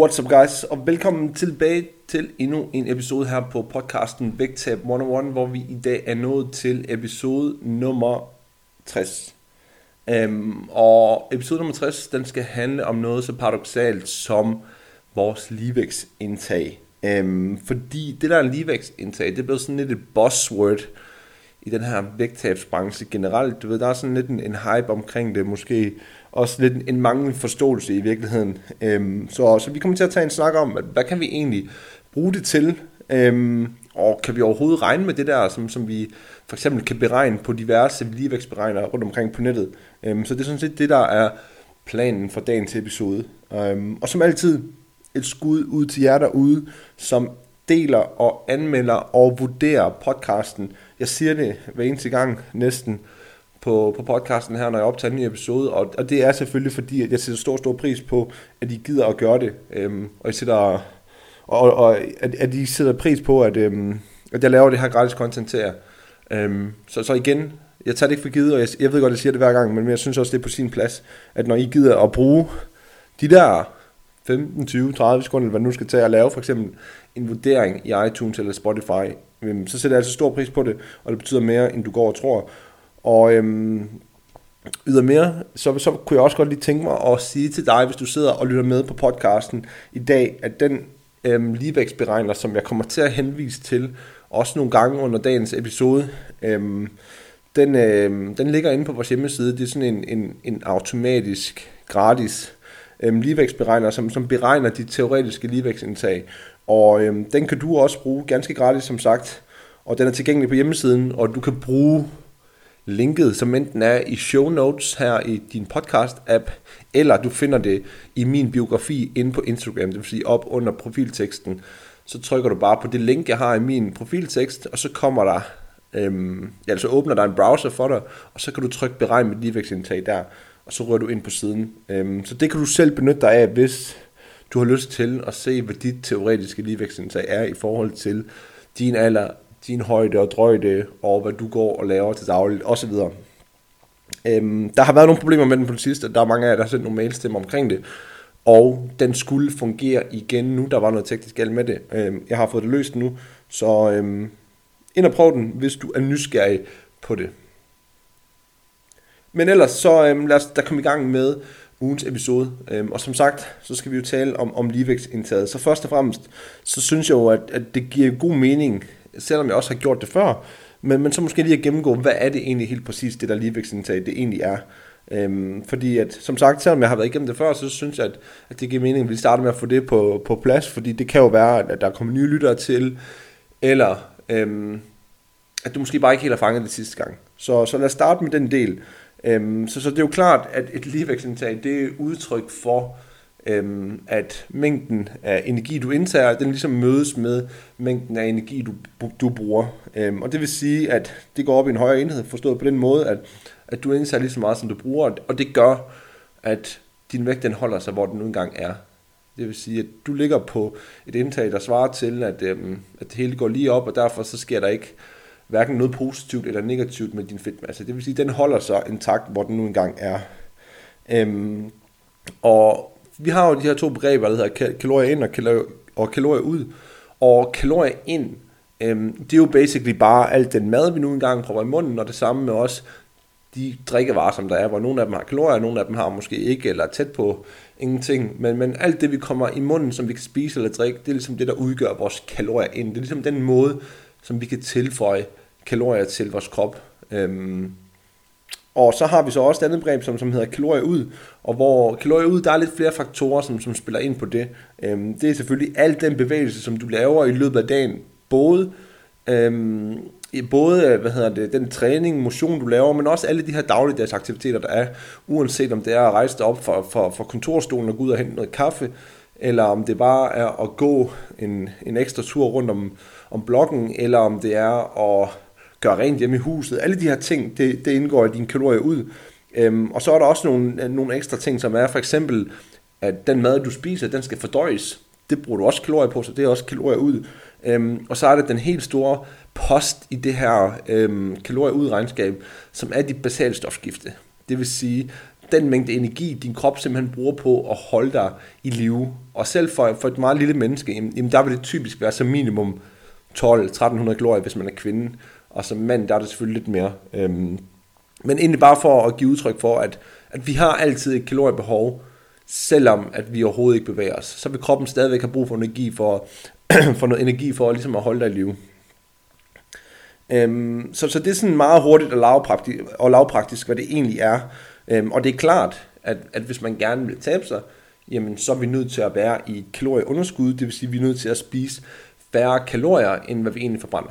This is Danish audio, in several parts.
What's up guys, og velkommen tilbage til endnu en episode her på podcasten Vægtab 101, hvor vi i dag er nået til episode nummer 60. Øhm, og episode nummer 60, den skal handle om noget så paradoxalt som vores ligevægtsindtag. Øhm, fordi det der er ligevægtsindtag, det er blevet sådan lidt et buzzword i den her vægttabsbranche generelt. Du ved, der er sådan lidt en, en hype omkring det, måske også lidt en manglende forståelse i virkeligheden. Øhm, så, så vi kommer til at tage en snak om, at, hvad kan vi egentlig bruge det til, øhm, og kan vi overhovedet regne med det der, som, som vi for eksempel kan beregne på diverse ligevægtsberegnere rundt omkring på nettet. Øhm, så det er sådan set det, der er planen for dagens episode. Øhm, og som altid, et skud ud til jer derude, som deler og anmelder og vurderer podcasten. Jeg siger det hver eneste gang næsten, på, på podcasten her, når jeg optager en ny episode, og, og det er selvfølgelig fordi, at jeg sætter stor, stor pris på, at I gider at gøre det, øhm, og, jeg sætter, og, og at, at I sætter pris på, at, øhm, at jeg laver det her gratis content til jer. Øhm, så, så igen, jeg tager det ikke for givet, og jeg, jeg ved godt, at jeg siger det hver gang, men jeg synes også, det er på sin plads, at når I gider at bruge de der 15, 20, 30 sekunder, eller hvad nu skal tage at lave for eksempel en vurdering i iTunes eller Spotify, øhm, så sætter jeg altså stor pris på det, og det betyder mere, end du går og tror. Og øhm, ydermere, så, så kunne jeg også godt lige tænke mig at sige til dig, hvis du sidder og lytter med på podcasten i dag, at den øhm, ligevægtsberegner, som jeg kommer til at henvise til, også nogle gange under dagens episode, øhm, den, øhm, den ligger inde på vores hjemmeside. Det er sådan en, en, en automatisk, gratis øhm, ligevægtsberegner, som, som beregner dit teoretiske ligevægtsindtag. Og øhm, den kan du også bruge ganske gratis, som sagt. Og den er tilgængelig på hjemmesiden, og du kan bruge linket, som enten er i show notes her i din podcast-app, eller du finder det i min biografi inde på Instagram, det vil sige op under profilteksten. Så trykker du bare på det link, jeg har i min profiltekst, og så kommer der, øhm, ja, så åbner der en browser for dig, og så kan du trykke beregn mit ligevægtsindtag der, og så rører du ind på siden. Øhm, så det kan du selv benytte dig af, hvis du har lyst til at se, hvad dit teoretiske ligevægtsindtag er i forhold til din alder, din højde og drøjde, og hvad du går og laver til dagligt, osv. Øhm, der har været nogle problemer med den på det sidste, der er mange af jer, der har sendt nogle mails til mig omkring det, og den skulle fungere igen nu, der var noget teknisk galt med det. Øhm, jeg har fået det løst nu, så øhm, ind og prøv den, hvis du er nysgerrig på det. Men ellers, så øhm, lad os da komme i gang med ugens episode. Øhm, og som sagt, så skal vi jo tale om, om ligevægtsindtaget. Så først og fremmest, så synes jeg jo, at, at det giver god mening selvom jeg også har gjort det før, men, men så måske lige at gennemgå, hvad er det egentlig helt præcis, det der ligevægtsindtag, det egentlig er. Øhm, fordi at, som sagt, selvom jeg har været igennem det før, så synes jeg, at, at det giver mening, at vi starter med at få det på, på plads, fordi det kan jo være, at der kommer nye lyttere til, eller øhm, at du måske bare ikke helt har fanget det sidste gang. Så, så lad os starte med den del. Øhm, så, så det er jo klart, at et ligevægtsindtag, det er udtryk for, øhm, at mængden af energi, du indtager, den ligesom mødes med mængden af energi, du, du bruger. Øhm, og det vil sige, at det går op i en højere enhed, forstået på den måde, at, at du indtager lige så meget, som du bruger, og det gør, at din vægt den holder sig, hvor den nu engang er. Det vil sige, at du ligger på et indtag, der svarer til, at, øhm, at det hele går lige op, og derfor så sker der ikke hverken noget positivt eller negativt med din fedtmasse. Det vil sige, at den holder sig intakt, hvor den nu engang er. Øhm, og vi har jo de her to begreber, der hedder kalorier ind og kalorier, og kalorier ud. Og kalorier ind, øhm, det er jo basically bare alt den mad, vi nu engang prøver i munden, og det samme med også de drikkevarer, som der er, hvor nogle af dem har kalorier, og nogle af dem har måske ikke, eller tæt på ingenting. Men, men alt det, vi kommer i munden, som vi kan spise eller drikke, det er ligesom det, der udgør vores kalorier ind. Det er ligesom den måde, som vi kan tilføje kalorier til vores krop. Øhm, og så har vi så også et andet begreb, som, som hedder kalorier ud, og hvor kalorier ud, der er lidt flere faktorer, som, som spiller ind på det. Øhm, det er selvfølgelig al den bevægelse, som du laver i løbet af dagen, både Øhm, både hvad hedder det, den træning, motion du laver, men også alle de her dagligdags aktiviteter, der er, uanset om det er at rejse dig op for, for, for kontorstolen og gå ud og hente noget kaffe, eller om det bare er at gå en, en ekstra tur rundt om, om blokken, eller om det er at gøre rent hjemme i huset. Alle de her ting, det, det indgår i dine kalorier ud. Øhm, og så er der også nogle, nogle ekstra ting, som er for eksempel, at den mad, du spiser, den skal fordøjes. Det bruger du også kalorier på, så det er også kalorier ud. Øhm, og så er det den helt store post i det her øhm, kalorieudregnskab, som er dit basalstofskifte. Det vil sige, den mængde energi, din krop simpelthen bruger på at holde dig i live. Og selv for, for et meget lille menneske, jamen, der vil det typisk være så minimum 12-1300 kalorier, hvis man er kvinde. Og som mand, der er det selvfølgelig lidt mere. Øhm, men egentlig bare for at give udtryk for, at, at vi har altid et kaloriebehov, selvom at vi overhovedet ikke bevæger os. Så vil kroppen stadigvæk have brug for energi for, for noget energi for ligesom at holde dig i live. Øhm, så, så det er sådan meget hurtigt og lavpraktisk, og lavpraktisk hvad det egentlig er. Øhm, og det er klart, at, at hvis man gerne vil tabe sig, jamen så er vi nødt til at være i et kalorieunderskud, det vil sige, at vi er nødt til at spise færre kalorier, end hvad vi egentlig forbrænder.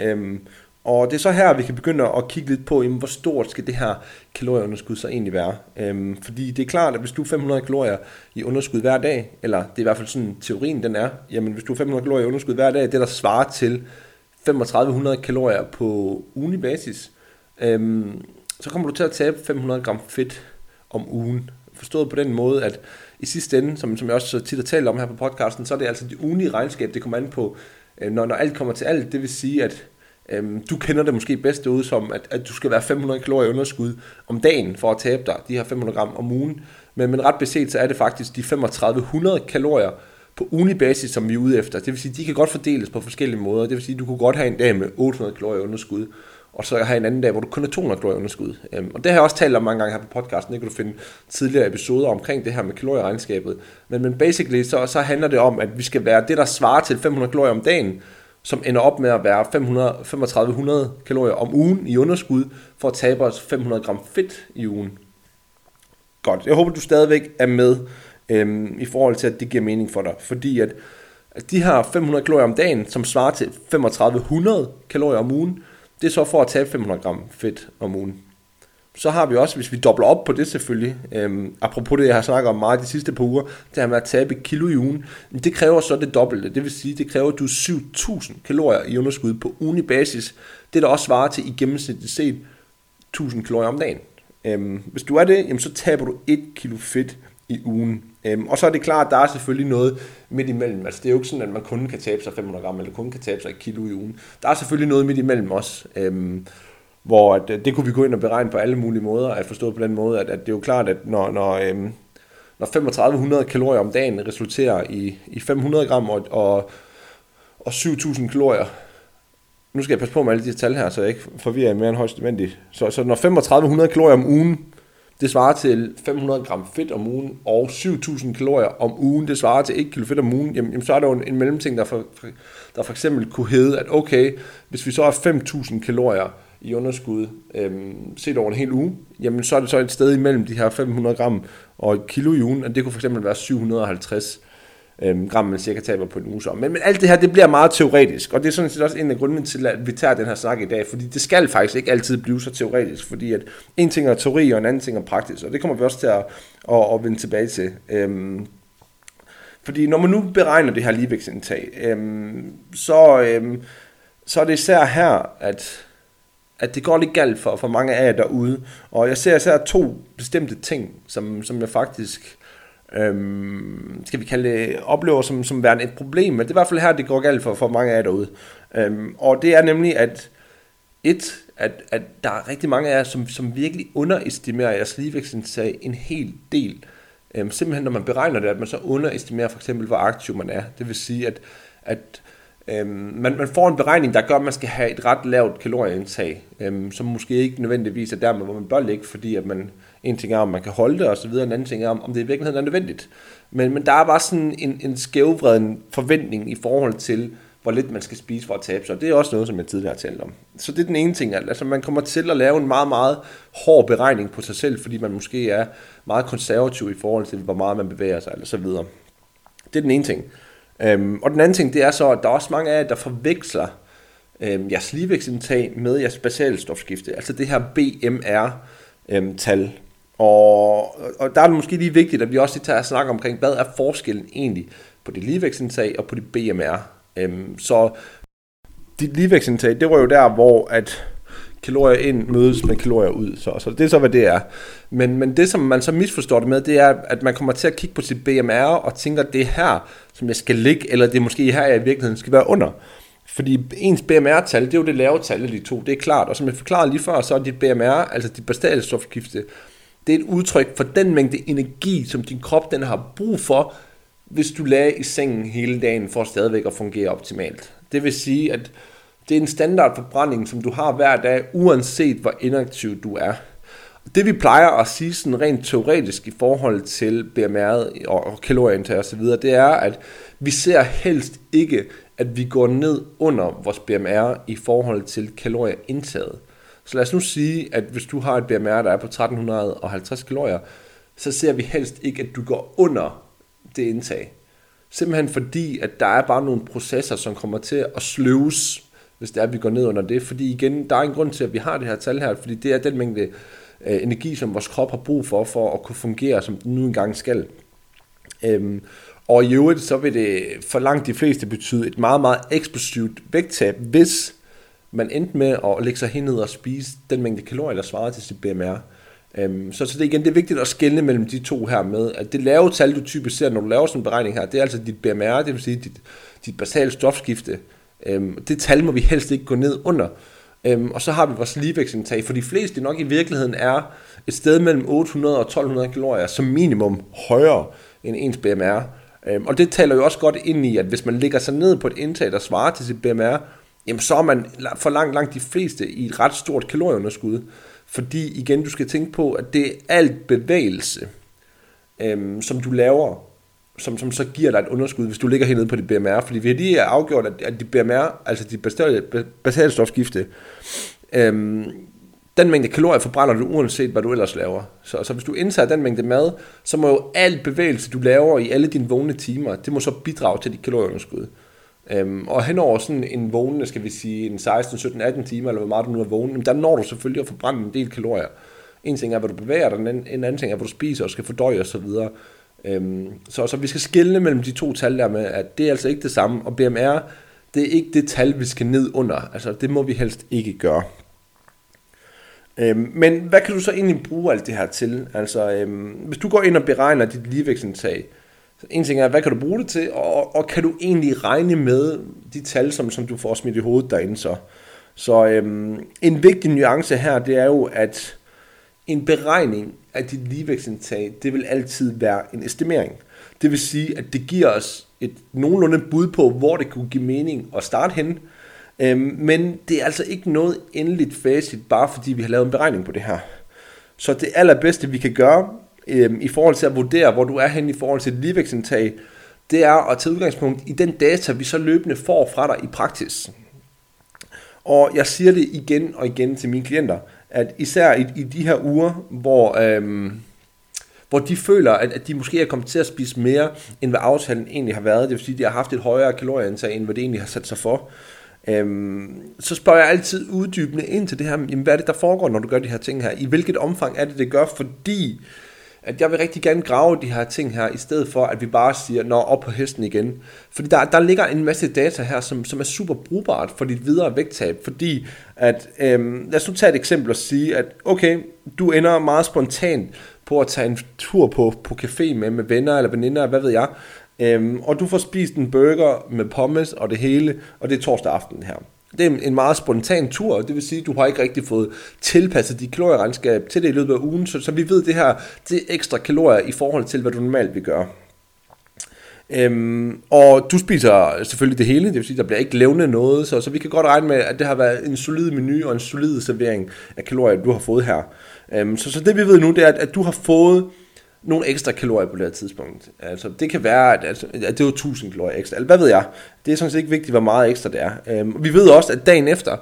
Øhm, og det er så her, vi kan begynde at kigge lidt på, jamen, hvor stort skal det her kalorieunderskud så egentlig være. Øhm, fordi det er klart, at hvis du er 500 kalorier i underskud hver dag, eller det er i hvert fald sådan teorien den er, jamen hvis du er 500 kalorier i underskud hver dag, det der svarer til 3500 kalorier på ugenlig basis, øhm, så kommer du til at tabe 500 gram fedt om ugen. Forstået på den måde, at i sidste ende, som, som jeg også så tit har talt om her på podcasten, så er det altså det ugenlige regnskab, det kommer an på, øh, når, når alt kommer til alt. Det vil sige, at øhm, du kender det måske bedst ud som, at, at du skal være 500 kalorier underskud om dagen for at tabe dig de her 500 gram om ugen. Men, men ret beset, så er det faktisk de 3500 kalorier på ugenlig basis, som vi er ude efter. Det vil sige, de kan godt fordeles på forskellige måder. Det vil sige, du kunne godt have en dag med 800 kalorier underskud, og så have en anden dag, hvor du kun har 200 kalorier underskud. Øhm, og det har jeg også talt om mange gange her på podcasten, det kan du finde tidligere episoder omkring det her med kalorieregnskabet. Men, men basically, så, så handler det om, at vi skal være det, der svarer til 500 kalorier om dagen, som ender op med at være 3500 kalorier om ugen i underskud, for at tabe os 500 gram fedt i ugen. Godt, jeg håber, du stadigvæk er med øhm, i forhold til, at det giver mening for dig. Fordi at, at de her 500 kalorier om dagen, som svarer til 3500 kalorier om ugen, det er så for at tabe 500 gram fedt om ugen. Så har vi også, hvis vi dobler op på det selvfølgelig, øhm, apropos det, jeg har snakket om meget de sidste par uger, det her med at tabe kilo i ugen, det kræver så det dobbelte. Det vil sige, det kræver, at du 7.000 kalorier i underskud på ugenlig basis. Det der også svarer til i gennemsnitligt set 1000 kalorier om dagen. Øhm, hvis du er det, jamen, så taber du 1 kilo fedt i ugen. Øhm, og så er det klart, at der er selvfølgelig noget midt imellem. Altså det er jo ikke sådan, at man kun kan tabe sig 500 gram, eller kun kan tabe sig et kilo i ugen. Der er selvfølgelig noget midt imellem også. Øhm, hvor at, øh, det kunne vi gå ind og beregne på alle mulige måder, at forstå på den måde, at, at det er jo klart, at når, når, øhm, når 3500 kalorier om dagen resulterer i, i 500 gram og, og, og 7000 kalorier, nu skal jeg passe på med alle de tal her, så jeg ikke forvirrer mere end højst nødvendigt. Så, så når 3500 kalorier om ugen det svarer til 500 gram fedt om ugen, og 7000 kalorier om ugen, det svarer til 1 kilo fedt om ugen, jamen, jamen så er der jo en, en mellemting, der for, der for eksempel kunne hedde, at okay, hvis vi så har 5000 kalorier i underskud øhm, set over en hel uge, jamen så er det så et sted imellem de her 500 gram og et kilo i ugen, og det kunne for eksempel være 750 øhm, gram, man cirka taber på en uge så. Men, men alt det her, det bliver meget teoretisk, og det er sådan set også en af grundene til, at vi tager den her snak i dag, fordi det skal faktisk ikke altid blive så teoretisk, fordi at en ting er teori, og en anden ting er praktisk, og det kommer vi også til at, at, at vende tilbage til. Øhm, fordi når man nu beregner det her ligevægtsindtag, øhm, så, øhm, så er det især her, at at det går lidt galt for, for mange af jer derude. Og jeg ser især to bestemte ting, som, som jeg faktisk øhm, skal vi kalde det, oplever som, som værende et problem. Men det er i hvert fald her, det går galt for, for mange af jer derude. Øhm, og det er nemlig, at et, at, at der er rigtig mange af jer, som, som virkelig underestimerer jeres ligevægtsindtag en hel del. Øhm, simpelthen når man beregner det, at man så underestimerer for eksempel, hvor aktiv man er. Det vil sige, at, at øhm, man, man får en beregning, der gør, at man skal have et ret lavt kalorieindtag, øhm, som måske ikke nødvendigvis er der, hvor man bør ligge, fordi at man en ting er, om man kan holde det og så videre, en anden ting er, om det i virkeligheden er nødvendigt. Men, men der er bare sådan en, en skævvreden forventning i forhold til, hvor lidt man skal spise for at tabe sig. Det er også noget, som jeg tidligere har talt om. Så det er den ene ting. Altså man kommer til at lave en meget, meget hård beregning på sig selv, fordi man måske er meget konservativ i forhold til, hvor meget man bevæger sig, eller så videre. Det er den ene ting. Øhm, og den anden ting, det er så, at der er også mange af jer, der forveksler øhm, jeres ligevægtsindtag med jeres basalstofskifte, altså det her BMR-tal. Øhm, og, og der er det måske lige vigtigt, at vi også lige tager og snakker omkring, hvad er forskellen egentlig på det ligevægtsindtag og på det BMR. Øhm, så dit ligevægtsindtag, det var jo der, hvor at kalorier ind mødes med kalorier ud. Så, så det er så, hvad det er. Men, men det, som man så misforstår det med, det er, at man kommer til at kigge på sit BMR og tænker, det er her, som jeg skal ligge, eller det er måske her, jeg i virkeligheden skal være under. Fordi ens BMR-tal, det er jo det lave tal af de to, det er klart. Og som jeg forklarede lige før, så er dit BMR, altså dit bastalstofskifte, det er et udtryk for den mængde energi, som din krop den har brug for, hvis du lader i sengen hele dagen for stadigvæk at fungere optimalt. Det vil sige, at det er en standardforbrænding, som du har hver dag, uanset hvor inaktiv du er. Det vi plejer at sige sådan rent teoretisk i forhold til BMR og kalorieindtag osv., det er, at vi ser helst ikke, at vi går ned under vores BMR i forhold til kalorieindtaget. Så lad os nu sige, at hvis du har et BMR, der er på 1350 kalorier, så ser vi helst ikke, at du går under det indtag. Simpelthen fordi, at der er bare nogle processer, som kommer til at sløves, hvis det er, at vi går ned under det. Fordi igen, der er en grund til, at vi har det her tal her, fordi det er den mængde øh, energi, som vores krop har brug for, for at kunne fungere, som den nu engang skal. Øhm, og i øvrigt, så vil det for langt de fleste betyde et meget, meget eksplosivt vægttab, hvis man endte med at lægge sig hen ned og spise den mængde kalorier, der svarer til sit BMR. Øhm, så, så det igen, det er vigtigt at skelne mellem de to her med, at det lave tal, du typisk ser, når du laver sådan en beregning her, det er altså dit BMR, det vil sige dit, dit basale stofskifte. Øhm, det tal må vi helst ikke gå ned under. Øhm, og så har vi vores ligevægtsindtag, for de fleste nok i virkeligheden er et sted mellem 800 og 1200 kalorier som minimum højere end ens BMR. Øhm, og det taler jo også godt ind i, at hvis man ligger sig ned på et indtag, der svarer til sit BMR, jamen så er man for langt, langt de fleste i et ret stort kalorieunderskud. Fordi igen, du skal tænke på, at det er alt bevægelse, øhm, som du laver, som, som så giver dig et underskud, hvis du ligger hernede på dit BMR. Fordi vi har lige afgjort, at, at dit BMR, altså dit basale stofskifte, øhm, den mængde kalorier forbrænder du uanset hvad du ellers laver. Så, så hvis du indtager den mængde mad, så må jo al bevægelse du laver i alle dine vågne timer, det må så bidrage til dit kalorieunderskud. Øhm, og henover sådan en vågne, skal vi sige, en 16, 17, 18 timer, eller hvor meget du nu er vågen, der når du selvfølgelig at forbrænde en del kalorier. En ting er, hvad du bevæger dig, en anden ting er, hvad du spiser og skal fordøje osv. Øhm, så, så vi skal skille mellem de to tal der med, at det er altså ikke det samme, og BMR, det er ikke det tal, vi skal ned under. Altså, det må vi helst ikke gøre. Øhm, men hvad kan du så egentlig bruge alt det her til? Altså, øhm, hvis du går ind og beregner dit ligevægtsindtag, så en ting er, hvad kan du bruge det til, og, og kan du egentlig regne med de tal, som, som du får smidt i hovedet derinde så. Så øhm, en vigtig nuance her, det er jo, at en beregning af dit ligevægtsindtag, det vil altid være en estimering. Det vil sige, at det giver os et nogenlunde bud på, hvor det kunne give mening at starte hen. Øhm, men det er altså ikke noget endeligt facit, bare fordi vi har lavet en beregning på det her. Så det allerbedste, vi kan gøre, øhm, i forhold til at vurdere, hvor du er hen i forhold til dit ligevægtsindtag, det er at tage udgangspunkt i den data, vi så løbende får fra dig i praksis. Og jeg siger det igen og igen til mine klienter, at især i, i de her uger, hvor, øhm, hvor de føler, at, at de måske er kommet til at spise mere, end hvad aftalen egentlig har været, det vil sige, at de har haft et højere kalorieindtag, end hvad det egentlig har sat sig for, øhm, så spørger jeg altid uddybende ind til det her, jamen, hvad er det, der foregår, når du gør de her ting her? I hvilket omfang er det, det gør? Fordi at jeg vil rigtig gerne grave de her ting her, i stedet for, at vi bare siger, når op på hesten igen. Fordi der, der ligger en masse data her, som, som er super brugbart for dit videre vægttab, fordi at, øhm, lad os nu tage et eksempel og sige, at okay, du ender meget spontant på at tage en tur på, på café med, med venner eller veninder, hvad ved jeg, øhm, og du får spist en burger med pommes og det hele, og det er torsdag aften her. Det er en meget spontan tur, det vil sige, at du har ikke rigtig fået tilpasset dit kalorieregnskab til det i løbet af ugen, så, så vi ved det her, det er ekstra kalorier i forhold til, hvad du normalt vil gøre. Øhm, og du spiser selvfølgelig det hele, det vil sige, der bliver ikke levnet noget, så, så vi kan godt regne med, at det har været en solid menu og en solid servering af kalorier, du har fået her. Øhm, så, så det vi ved nu, det er, at, at du har fået nogle ekstra kalorier på det her tidspunkt. Altså, det kan være, at, at, at det er 1000 kalorier ekstra, eller hvad ved jeg. Det er sådan set ikke vigtigt, hvor meget ekstra det er. Øhm, vi ved også, at dagen efter,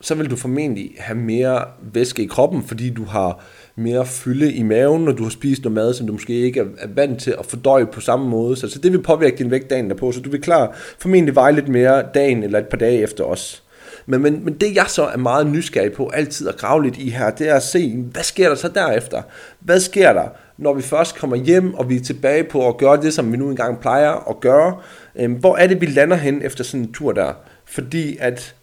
så vil du formentlig have mere væske i kroppen, fordi du har mere fylde i maven, og du har spist noget mad, som du måske ikke er vant til at fordøje på samme måde. Så, så det vil påvirke din vægt dagen derpå, så du vil klar formentlig veje lidt mere dagen eller et par dage efter os. Men, men, men det jeg så er meget nysgerrig på altid at grave lidt i her, det er at se, hvad sker der så derefter? Hvad sker der, når vi først kommer hjem, og vi er tilbage på at gøre det, som vi nu engang plejer at gøre? øh, hvor er det, vi lander hen efter sådan en tur der? Fordi at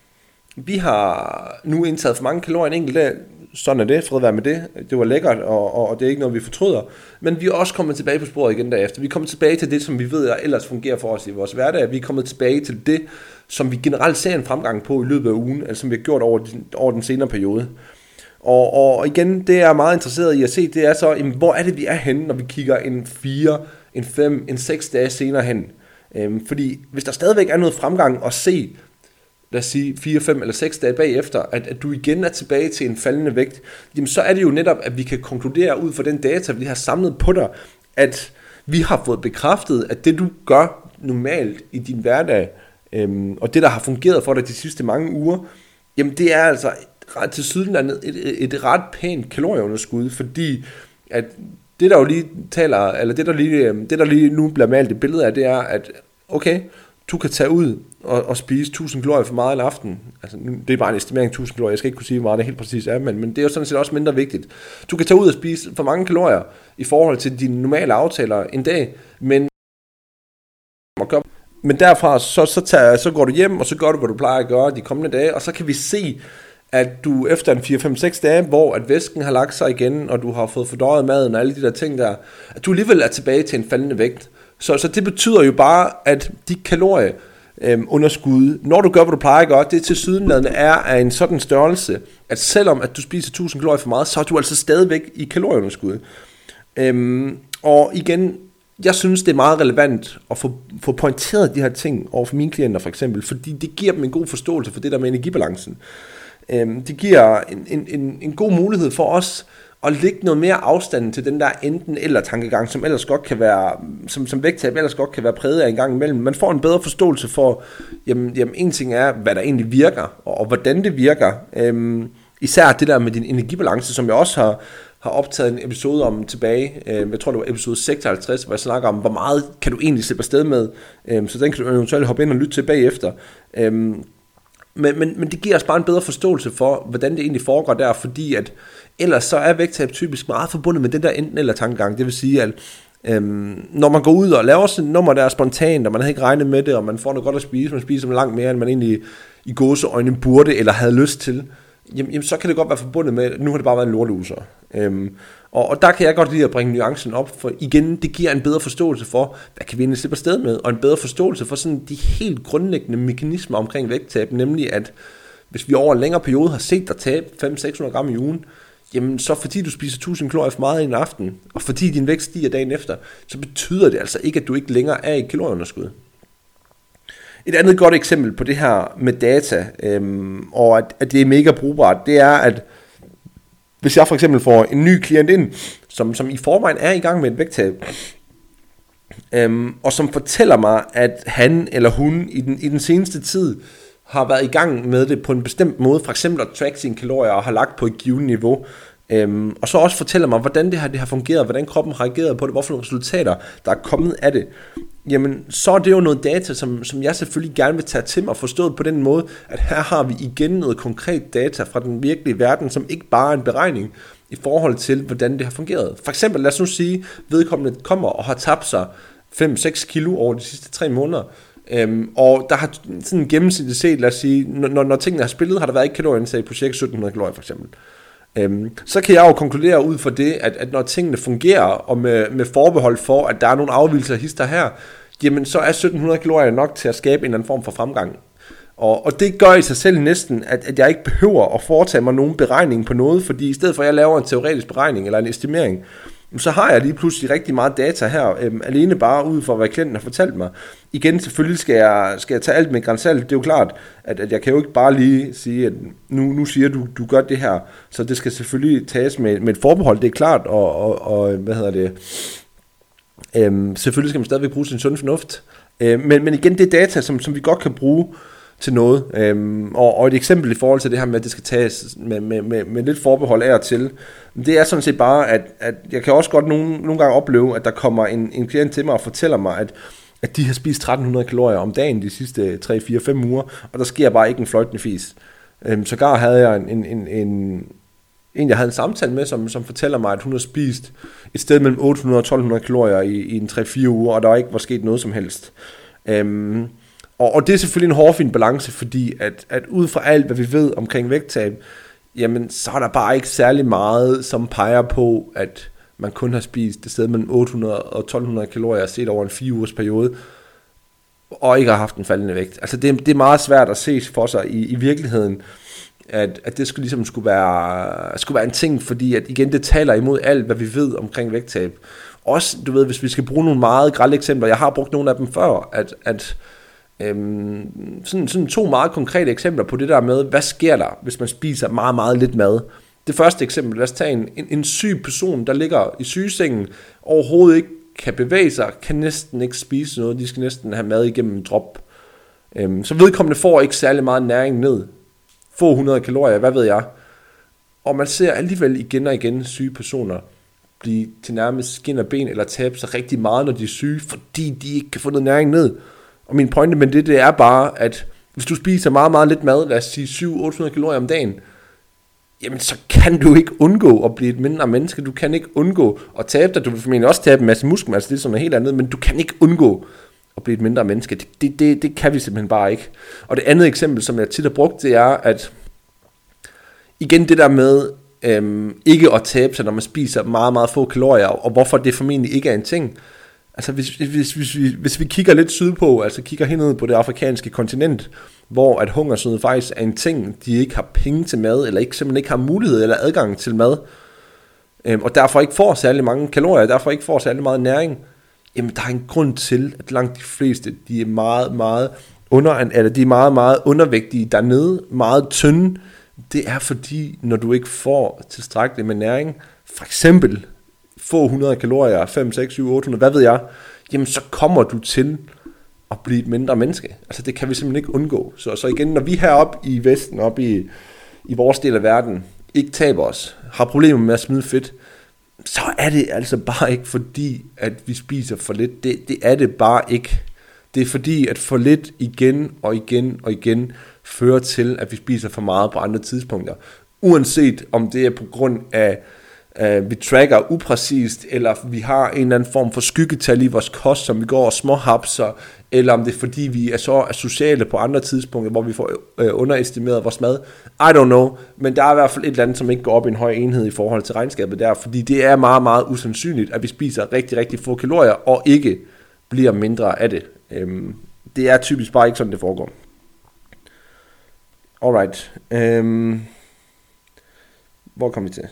vi har nu indtaget for mange kalorier en enkelt dag, sådan er det, fred være med det, det var lækkert, og, og, og det er ikke noget, vi fortryder. Men vi er også kommet tilbage på sporet igen derefter. Vi er kommet tilbage til det, som vi ved, der ellers fungerer for os i vores hverdag. Vi er kommet tilbage til det, som vi generelt ser en fremgang på i løbet af ugen, altså som vi har gjort over, over den senere periode. Og, og igen, det jeg er meget interesseret i at se, det er så, jamen, hvor er det, vi er henne, når vi kigger en 4, en 5, en 6 dage senere hen. Øhm, fordi hvis der stadigvæk er noget fremgang at se, lad os sige, 4, 5 eller 6 dage bagefter, at, at du igen er tilbage til en faldende vægt, jamen så er det jo netop, at vi kan konkludere ud fra den data, vi har samlet på dig, at vi har fået bekræftet, at det du gør normalt i din hverdag, øhm, og det der har fungeret for dig de sidste mange uger, jamen det er altså til Sydlandet et, et, et ret pænt kalorieunderskud, fordi at det der jo lige taler, eller det der lige, øh, det der lige nu bliver malet et billede af, det er, at okay, du kan tage ud og, og spise 1000 kalorier for meget en aften. Altså, det er bare en estimering 1000 kalorier. Jeg skal ikke kunne sige, hvor meget det helt præcis er, men, men det er jo sådan set også mindre vigtigt. Du kan tage ud og spise for mange kalorier i forhold til dine normale aftaler en dag, men men derfra så, så, tager, så går du hjem, og så gør du, hvad du plejer at gøre de kommende dage, og så kan vi se, at du efter en 4-5-6 dage, hvor at væsken har lagt sig igen, og du har fået fordøjet maden og alle de der ting der, at du alligevel er tilbage til en faldende vægt. Så, så det betyder jo bare, at de kalorier, øhm, underskud, når du gør, hvad du plejer at gøre, det til sydenladende er af en sådan størrelse, at selvom at du spiser 1000 kalorier for meget, så er du altså stadigvæk i kalorieunderskud. Øhm, og igen, jeg synes, det er meget relevant at få, få pointeret de her ting over for mine klienter for eksempel, fordi det giver dem en god forståelse for det der med energibalancen. Øhm, det giver en, en, en, en god mulighed for os at lægge noget mere afstand til den der enten eller tankegang, som ellers godt kan være, som, som vægttab ellers godt kan være præget af en gang imellem. Man får en bedre forståelse for, jamen, jamen en ting er, hvad der egentlig virker, og, og hvordan det virker. Øhm, især det der med din energibalance, som jeg også har, har optaget en episode om tilbage, øhm, jeg tror det var episode 56, hvor jeg snakker om, hvor meget kan du egentlig slippe afsted med, øh, så den kan du eventuelt hoppe ind og lytte til bagefter. Øhm, men, men, men det giver os bare en bedre forståelse for, hvordan det egentlig foregår der, fordi at ellers så er vægttab typisk meget forbundet med den der enten eller tankegang, det vil sige, at Øhm, når man går ud og laver sådan et nummer, der er spontant, og man har ikke regnet med det, og man får noget godt at spise, man spiser langt mere, end man egentlig i gåseøjne burde eller havde lyst til, jamen, jamen, så kan det godt være forbundet med, at nu har det bare været en lorteluser. Øhm, og, og der kan jeg godt lide at bringe nuancen op, for igen, det giver en bedre forståelse for, hvad kan vi egentlig slippe afsted med, og en bedre forståelse for sådan de helt grundlæggende mekanismer omkring vægttab, nemlig at hvis vi over en længere periode har set dig tabe 500-600 gram i ugen, jamen så fordi du spiser 1000 kalorier for meget i en aften, og fordi din vægt stiger dagen efter, så betyder det altså ikke, at du ikke længere er i kalorieunderskud. Et andet godt eksempel på det her med data, øhm, og at, at det er mega brugbart, det er, at hvis jeg for eksempel får en ny klient ind, som, som i forvejen er i gang med et vægttab, øhm, og som fortæller mig, at han eller hun i den, i den seneste tid har været i gang med det på en bestemt måde, for eksempel at track sine kalorier og har lagt på et givet niveau, øhm, og så også fortæller mig, hvordan det her det har fungeret, hvordan kroppen har reageret på det, hvorfor resultater, der er kommet af det, jamen så er det jo noget data, som, som jeg selvfølgelig gerne vil tage til mig, forstået på den måde, at her har vi igen noget konkret data fra den virkelige verden, som ikke bare er en beregning i forhold til, hvordan det har fungeret. For eksempel, lad os nu sige, vedkommende kommer og har tabt sig 5-6 kilo over de sidste 3 måneder, Øhm, og der har sådan gennemsnitligt set, lad os sige, når, når tingene har spillet, har der været et kalorieindtag på cirka 1700 kalorier for eksempel. Øhm, så kan jeg jo konkludere ud fra det, at, at når tingene fungerer, og med, med forbehold for, at der er nogle afvielser hister her, jamen så er 1700 kalorier nok til at skabe en eller anden form for fremgang. Og, og det gør i sig selv næsten, at, at jeg ikke behøver at foretage mig nogen beregning på noget, fordi i stedet for at jeg laver en teoretisk beregning eller en estimering, så har jeg lige pludselig rigtig meget data her, øhm, alene bare ud fra, hvad klienten har fortalt mig. Igen, selvfølgelig skal jeg, skal jeg tage alt med grænsalt. Det er jo klart, at, at jeg kan jo ikke bare lige sige, at nu, nu siger du, du gør det her, så det skal selvfølgelig tages med, med et forbehold, det er klart, og, og, og hvad hedder det, øhm, selvfølgelig skal man stadigvæk bruge sin sund fornuft. Øhm, men, men igen, det er data, som, som vi godt kan bruge til noget. Øhm, og, og et eksempel i forhold til det her med, at det skal tages med, med, med, med lidt forbehold af og til, det er sådan set bare, at, at jeg kan også godt nogle, nogle gange opleve, at der kommer en, en klient til mig og fortæller mig, at at de har spist 1300 kalorier om dagen de sidste 3, 4, 5 uger, og der sker bare ikke en fløjtende fis. Øhm, sågar havde jeg en, en, en, en, en, jeg havde en samtale med, som, som fortæller mig, at hun har spist et sted mellem 800 og 1200 kalorier i, i en 3-4 uger, og der ikke var sket noget som helst. Øhm, og, og det er selvfølgelig en hårfin balance, fordi at, at ud fra alt, hvad vi ved omkring vægttab, jamen så er der bare ikke særlig meget, som peger på, at man kun har spist et sted mellem 800 og 1200 kalorier set over en 4 ugers periode, og ikke har haft en faldende vægt. Altså det, det er meget svært at se for sig i, i virkeligheden, at, at det skulle ligesom skulle være, skulle være en ting, fordi at igen, det taler imod alt, hvad vi ved omkring vægttab. Også, du ved, hvis vi skal bruge nogle meget grælde eksempler, jeg har brugt nogle af dem før, at, at øhm, sådan, sådan to meget konkrete eksempler på det der med, hvad sker der, hvis man spiser meget, meget lidt mad. Det første eksempel, lad os tage en, en, en syg person, der ligger i sygesengen, overhovedet ikke kan bevæge sig, kan næsten ikke spise noget, de skal næsten have mad igennem en drop. Øhm, så vedkommende får ikke særlig meget næring ned. Få 100 kalorier, hvad ved jeg. Og man ser alligevel igen og igen syge personer blive til nærmest skin og ben, eller tabe sig rigtig meget, når de er syge, fordi de ikke kan få noget næring ned. Og min pointe med det, det er bare, at hvis du spiser meget, meget lidt mad, lad os sige 700-800 kalorier om dagen, jamen så kan du ikke undgå at blive et mindre menneske. Du kan ikke undgå at tabe dig. Du vil formentlig også tabe en masse muskelmasse, altså det er sådan noget helt andet, men du kan ikke undgå at blive et mindre menneske. Det, det, det, det kan vi simpelthen bare ikke. Og det andet eksempel, som jeg tit har brugt, det er, at igen det der med øhm, ikke at tabe sig, når man spiser meget, meget få kalorier, og hvorfor det formentlig ikke er en ting. Altså hvis, hvis, hvis, vi, hvis vi kigger lidt sydpå, altså kigger henad på det afrikanske kontinent, hvor at hungersnød faktisk er en ting, de ikke har penge til mad, eller ikke, simpelthen ikke har mulighed eller adgang til mad, øhm, og derfor ikke får særlig mange kalorier, derfor ikke får særlig meget næring, jamen der er en grund til, at langt de fleste, de er meget, meget under, eller de er meget, meget undervægtige dernede, meget tynde, det er fordi, når du ikke får tilstrækkeligt med næring, for eksempel få 100 kalorier, 5, 6, 7, 800, hvad ved jeg, jamen så kommer du til at blive et mindre menneske. Altså det kan vi simpelthen ikke undgå. Så, så igen, når vi heroppe i Vesten, op i, i vores del af verden, ikke taber os, har problemer med at smide fedt, så er det altså bare ikke fordi, at vi spiser for lidt. Det, det er det bare ikke. Det er fordi, at for lidt igen og igen og igen fører til, at vi spiser for meget på andre tidspunkter. Uanset om det er på grund af øh, vi tracker upræcist, eller vi har en eller anden form for skyggetal i vores kost, som vi går og småhapser, eller om det er fordi, vi er så sociale på andre tidspunkter, hvor vi får øh, underestimeret vores mad. I don't know, men der er i hvert fald et eller andet, som ikke går op i en høj enhed i forhold til regnskabet der, fordi det er meget, meget usandsynligt, at vi spiser rigtig, rigtig få kalorier, og ikke bliver mindre af det. Um, det er typisk bare ikke sådan, det foregår. Alright. Um, hvor kom vi til?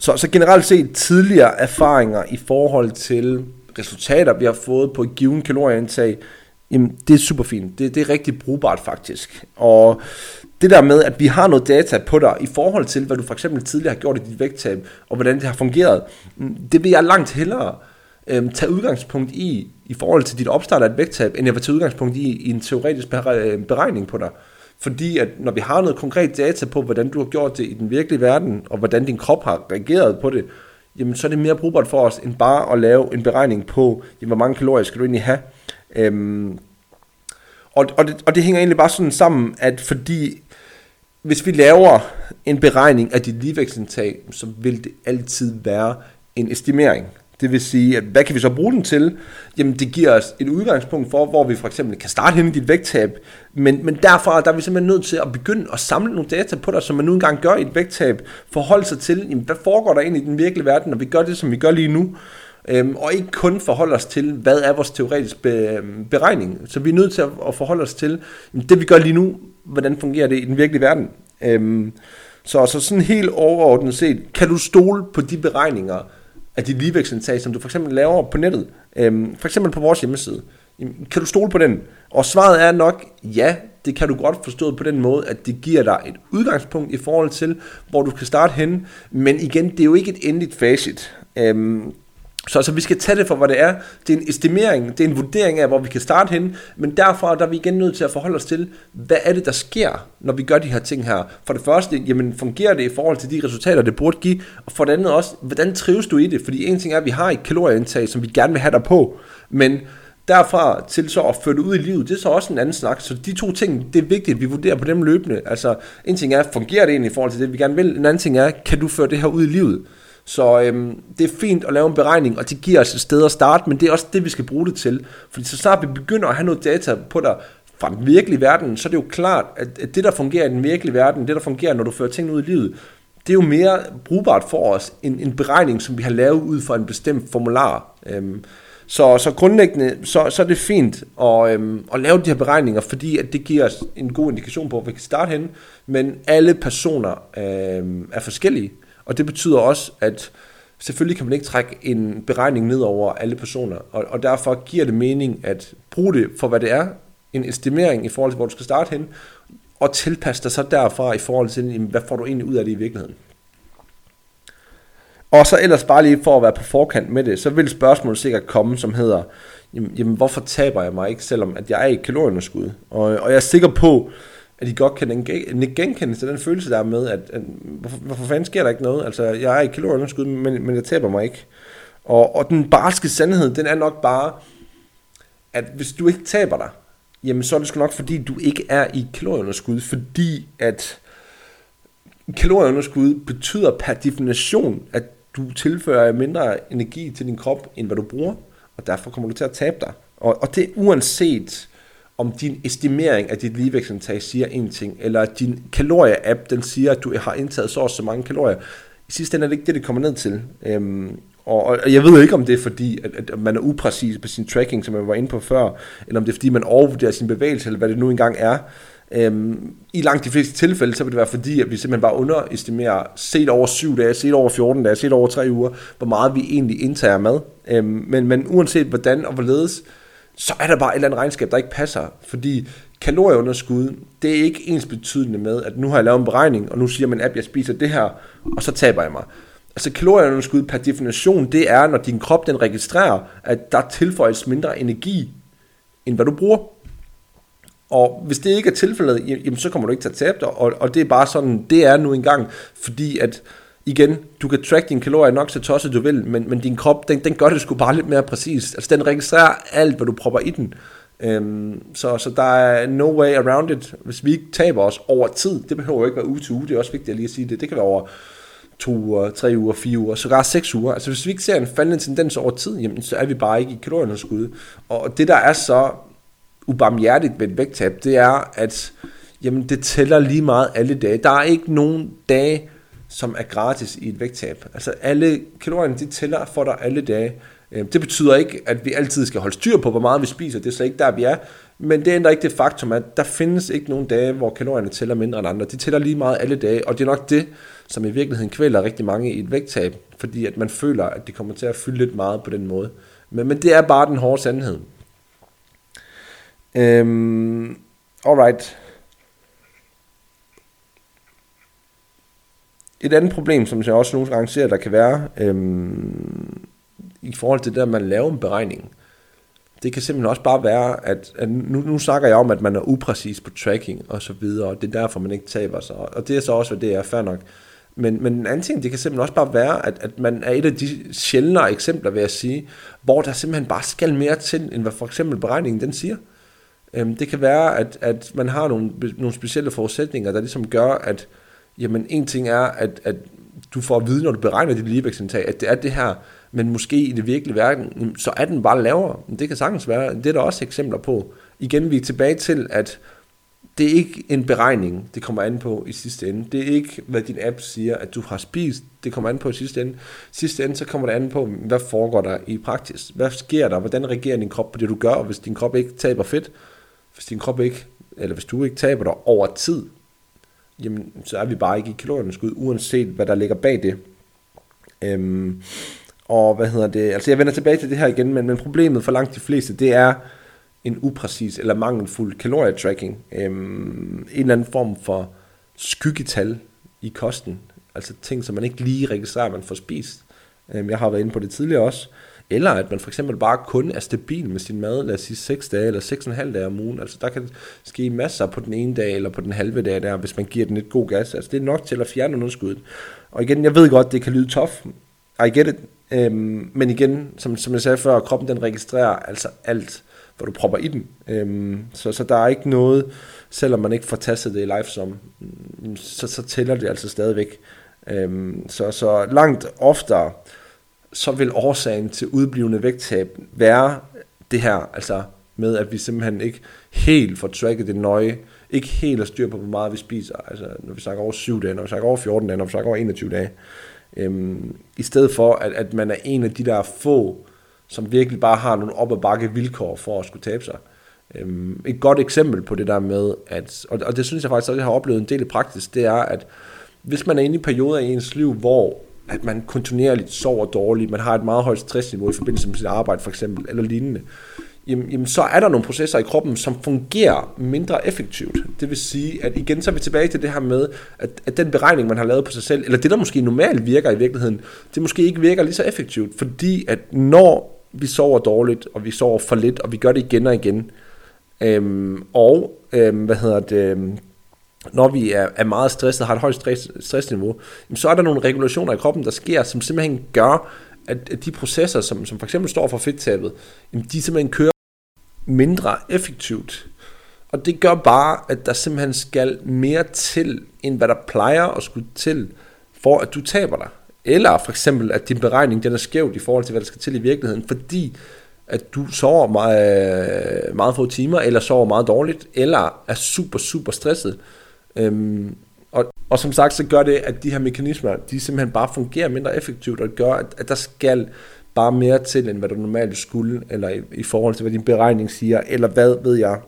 Så, så generelt set tidligere erfaringer i forhold til resultater, vi har fået på et given kalorieindtag, jamen det er super fint. Det, det er rigtig brugbart faktisk. Og det der med, at vi har noget data på dig i forhold til, hvad du for eksempel tidligere har gjort i dit vægttab, og hvordan det har fungeret, mm, det vil jeg langt hellere øhm, tage udgangspunkt i, i forhold til dit opstart af et vægttab, end jeg vil tage udgangspunkt i, i en teoretisk beregning på dig. Fordi at når vi har noget konkret data på, hvordan du har gjort det i den virkelige verden, og hvordan din krop har reageret på det, jamen så er det mere brugbart for os, end bare at lave en beregning på, jamen, hvor mange kalorier skal du egentlig have. Øhm, og, og, det, og det hænger egentlig bare sådan sammen, at fordi hvis vi laver en beregning af dit ligevægtsindtag, så vil det altid være en estimering. Det vil sige, at hvad kan vi så bruge den til? Jamen det giver os et udgangspunkt for, hvor vi for eksempel kan starte hen i dit vægttab, men, men derfra der er vi simpelthen nødt til at begynde at samle nogle data på dig, som man nu engang gør i et vægttab, forholde sig til, jamen, hvad foregår der egentlig i den virkelige verden, når vi gør det, som vi gør lige nu, øhm, og ikke kun forholde os til, hvad er vores teoretiske be, beregning. Så vi er nødt til at, at forholde os til, jamen, det vi gør lige nu, hvordan fungerer det i den virkelige verden. Øhm, så, så sådan helt overordnet set, kan du stole på de beregninger, af dit ligevægtsindtag, som du for eksempel laver på nettet, øhm, for eksempel på vores hjemmeside, kan du stole på den? Og svaret er nok, ja, det kan du godt forstå på den måde, at det giver dig et udgangspunkt i forhold til, hvor du kan starte hen. Men igen, det er jo ikke et endeligt facit. Øhm, så altså, vi skal tage det for, hvad det er. Det er en estimering, det er en vurdering af, hvor vi kan starte hen, men derfra der er vi igen nødt til at forholde os til, hvad er det, der sker, når vi gør de her ting her. For det første, jamen fungerer det i forhold til de resultater, det burde give, og for det andet også, hvordan trives du i det? Fordi en ting er, at vi har et kalorieindtag, som vi gerne vil have dig på, men derfra til så at føre det ud i livet, det er så også en anden snak. Så de to ting, det er vigtigt, at vi vurderer på dem løbende. Altså, en ting er, fungerer det egentlig i forhold til det, vi gerne vil? En anden ting er, kan du føre det her ud i livet? Så øhm, det er fint at lave en beregning, og det giver os et sted at starte, men det er også det, vi skal bruge det til. Fordi så snart vi begynder at have noget data på dig fra den virkelige verden, så er det jo klart, at, det, der fungerer i den virkelige verden, det, der fungerer, når du fører ting ud i livet, det er jo mere brugbart for os end en beregning, som vi har lavet ud fra en bestemt formular. Øhm, så, så grundlæggende, så, så er det fint at, øhm, at lave de her beregninger, fordi at det giver os en god indikation på, hvor vi kan starte hen. Men alle personer øhm, er forskellige, og det betyder også, at selvfølgelig kan man ikke trække en beregning ned over alle personer, og, og derfor giver det mening at bruge det for, hvad det er, en estimering i forhold til, hvor du skal starte hen, og tilpasse dig så derfra i forhold til, hvad får du egentlig ud af det i virkeligheden. Og så ellers bare lige for at være på forkant med det, så vil spørgsmålet sikkert komme, som hedder, jamen, jamen hvorfor taber jeg mig ikke, selvom at jeg er i kalorieunderskud? Og, og jeg er sikker på, at de godt kan genkende til den følelse der med, at, at hvorfor, hvorfor fanden sker der ikke noget? Altså, jeg er i kalorieunderskud, men, men jeg taber mig ikke. Og, og den barske sandhed, den er nok bare, at hvis du ikke taber dig, jamen så er det sgu nok fordi, du ikke er i kalorieunderskud, fordi at kalorieunderskud betyder per definition, at du tilfører mindre energi til din krop, end hvad du bruger, og derfor kommer du til at tabe dig. Og, og det er uanset, om din estimering af dit ligevægtsindtag siger en ting, eller din kalorie-app, den siger, at du har indtaget så og så mange kalorier. I sidste ende er det ikke det, det kommer ned til. Øhm, og, og jeg ved ikke, om det er fordi, at, at man er upræcis på sin tracking, som jeg var inde på før, eller om det er fordi, man overvurderer sin bevægelse, eller hvad det nu engang er. Øhm, I langt de fleste tilfælde, så vil det være fordi, at vi simpelthen bare underestimerer, set over 7 dage, set over 14 dage, set over 3 uger, hvor meget vi egentlig indtager mad. Øhm, men, men uanset hvordan og hvorledes, så er der bare et eller andet regnskab, der ikke passer. Fordi kalorieunderskud, det er ikke ens betydende med, at nu har jeg lavet en beregning, og nu siger min app, jeg spiser det her, og så taber jeg mig. Altså kalorieunderskud per definition, det er, når din krop den registrerer, at der tilføjes mindre energi, end hvad du bruger. Og hvis det ikke er tilfældet, jamen, så kommer du ikke til at tabe dig, og, og det er bare sådan, det er nu engang, fordi at igen, du kan track dine kalorier nok så tosset du vil, men, men din krop, den, den gør det sgu bare lidt mere præcist. Altså den registrerer alt, hvad du propper i den. Øhm, så, så der er no way around it, hvis vi ikke taber os over tid. Det behøver jo ikke være uge til uge, det er også vigtigt at lige at sige det. Det kan være over to uger, tre uger, fire uger, sågar seks uger. Altså hvis vi ikke ser en faldende tendens over tid, jamen, så er vi bare ikke i kalorieunderskud. Og det der er så ubarmhjertigt ved et vægttab, det er, at jamen, det tæller lige meget alle dage. Der er ikke nogen dage, som er gratis i et vægttab. Altså alle kalorierne, de tæller for dig alle dage. Øhm, det betyder ikke, at vi altid skal holde styr på, hvor meget vi spiser. Det er slet ikke der, vi er. Men det ændrer ikke det faktum, at der findes ikke nogen dage, hvor kalorierne tæller mindre end andre. De tæller lige meget alle dage, og det er nok det, som i virkeligheden kvæler rigtig mange i et vægttab, fordi at man føler, at det kommer til at fylde lidt meget på den måde. Men, men det er bare den hårde sandhed. Øhm, alright. Et andet problem, som jeg også nogle gange ser, der kan være, øhm, i forhold til det, at man laver en beregning, det kan simpelthen også bare være, at, at nu, nu snakker jeg om, at man er upræcis på tracking og så videre, og det er derfor, man ikke taber sig. Og det er så også, hvad det er, fair nok. Men, men en anden ting, det kan simpelthen også bare være, at, at man er et af de sjældnere eksempler, vil jeg sige, hvor der simpelthen bare skal mere til, end hvad for eksempel beregningen den siger. Øhm, det kan være, at, at man har nogle, nogle specielle forudsætninger, der ligesom gør, at jamen en ting er, at, at du får at vide, når du beregner dit ligevægtsindtag, at det er det her, men måske i det virkelige verden, så er den bare lavere. Det kan sagtens være. Det er der også eksempler på. Igen, vi er tilbage til, at det er ikke en beregning, det kommer an på i sidste ende. Det er ikke, hvad din app siger, at du har spist. Det kommer an på i sidste ende. I sidste ende, så kommer det an på, hvad foregår der i praksis. Hvad sker der? Hvordan reagerer din krop på det, du gør? Og hvis din krop ikke taber fedt, hvis din krop ikke, eller hvis du ikke taber dig over tid, jamen, så er vi bare ikke i kalorieunderskud, uanset hvad der ligger bag det. Øhm, og hvad hedder det, altså jeg vender tilbage til det her igen, men, men problemet for langt de fleste, det er en upræcis eller mangelfuld kalorietracking. Øhm, en eller anden form for skyggetal i kosten, altså ting, som man ikke lige registrerer, man får spist. Øhm, jeg har været inde på det tidligere også. Eller at man for eksempel bare kun er stabil med sin mad, lad os sige 6 dage eller 6,5 dage om ugen. Altså der kan ske masser på den ene dag eller på den halve dag der, hvis man giver den et god gas. Altså det er nok til at fjerne underskuddet. Og igen, jeg ved godt, det kan lyde tof. I get it. Øhm, men igen, som, som jeg sagde før, kroppen den registrerer altså alt, hvor du propper i den. Øhm, så, så der er ikke noget, selvom man ikke får tastet det i live som, mm, så, så tæller det altså stadigvæk. Øhm, så, så langt oftere, så vil årsagen til udblivende vægttab være det her, altså med at vi simpelthen ikke helt får tracket det nøje, ikke helt har styr på, hvor meget vi spiser, altså når vi snakker over 7 dage, når vi snakker over 14 dage, når vi snakker over 21 dage, øhm, i stedet for, at, at man er en af de der få, som virkelig bare har nogle op og bakke vilkår for at skulle tabe sig. Øhm, et godt eksempel på det der med, at, og, og det synes jeg faktisk også, jeg har oplevet en del i praksis, det er, at hvis man er inde i perioder i ens liv, hvor at man kontinuerligt sover dårligt, man har et meget højt stressniveau i forbindelse med sit arbejde for eksempel, eller lignende, jamen, jamen så er der nogle processer i kroppen, som fungerer mindre effektivt. Det vil sige, at igen så er vi tilbage til det her med, at, at den beregning, man har lavet på sig selv, eller det, der måske normalt virker i virkeligheden, det måske ikke virker lige så effektivt, fordi at når vi sover dårligt, og vi sover for lidt, og vi gør det igen og igen, øhm, og øhm, hvad hedder det, øhm, når vi er, er meget stresset, har et højt stress, stressniveau, så er der nogle regulationer i kroppen, der sker, som simpelthen gør, at, at de processer, som, som for eksempel står for fedttabet, de simpelthen kører mindre effektivt. Og det gør bare, at der simpelthen skal mere til, end hvad der plejer at skulle til, for at du taber dig. Eller for eksempel, at din beregning den er skævt i forhold til, hvad der skal til i virkeligheden, fordi at du sover meget, meget få timer, eller sover meget dårligt, eller er super, super stresset. Øhm, og, og som sagt, så gør det, at de her mekanismer, de simpelthen bare fungerer mindre effektivt, og det gør, at, at der skal bare mere til, end hvad du normalt skulle, eller i, i forhold til, hvad din beregning siger, eller hvad ved jeg.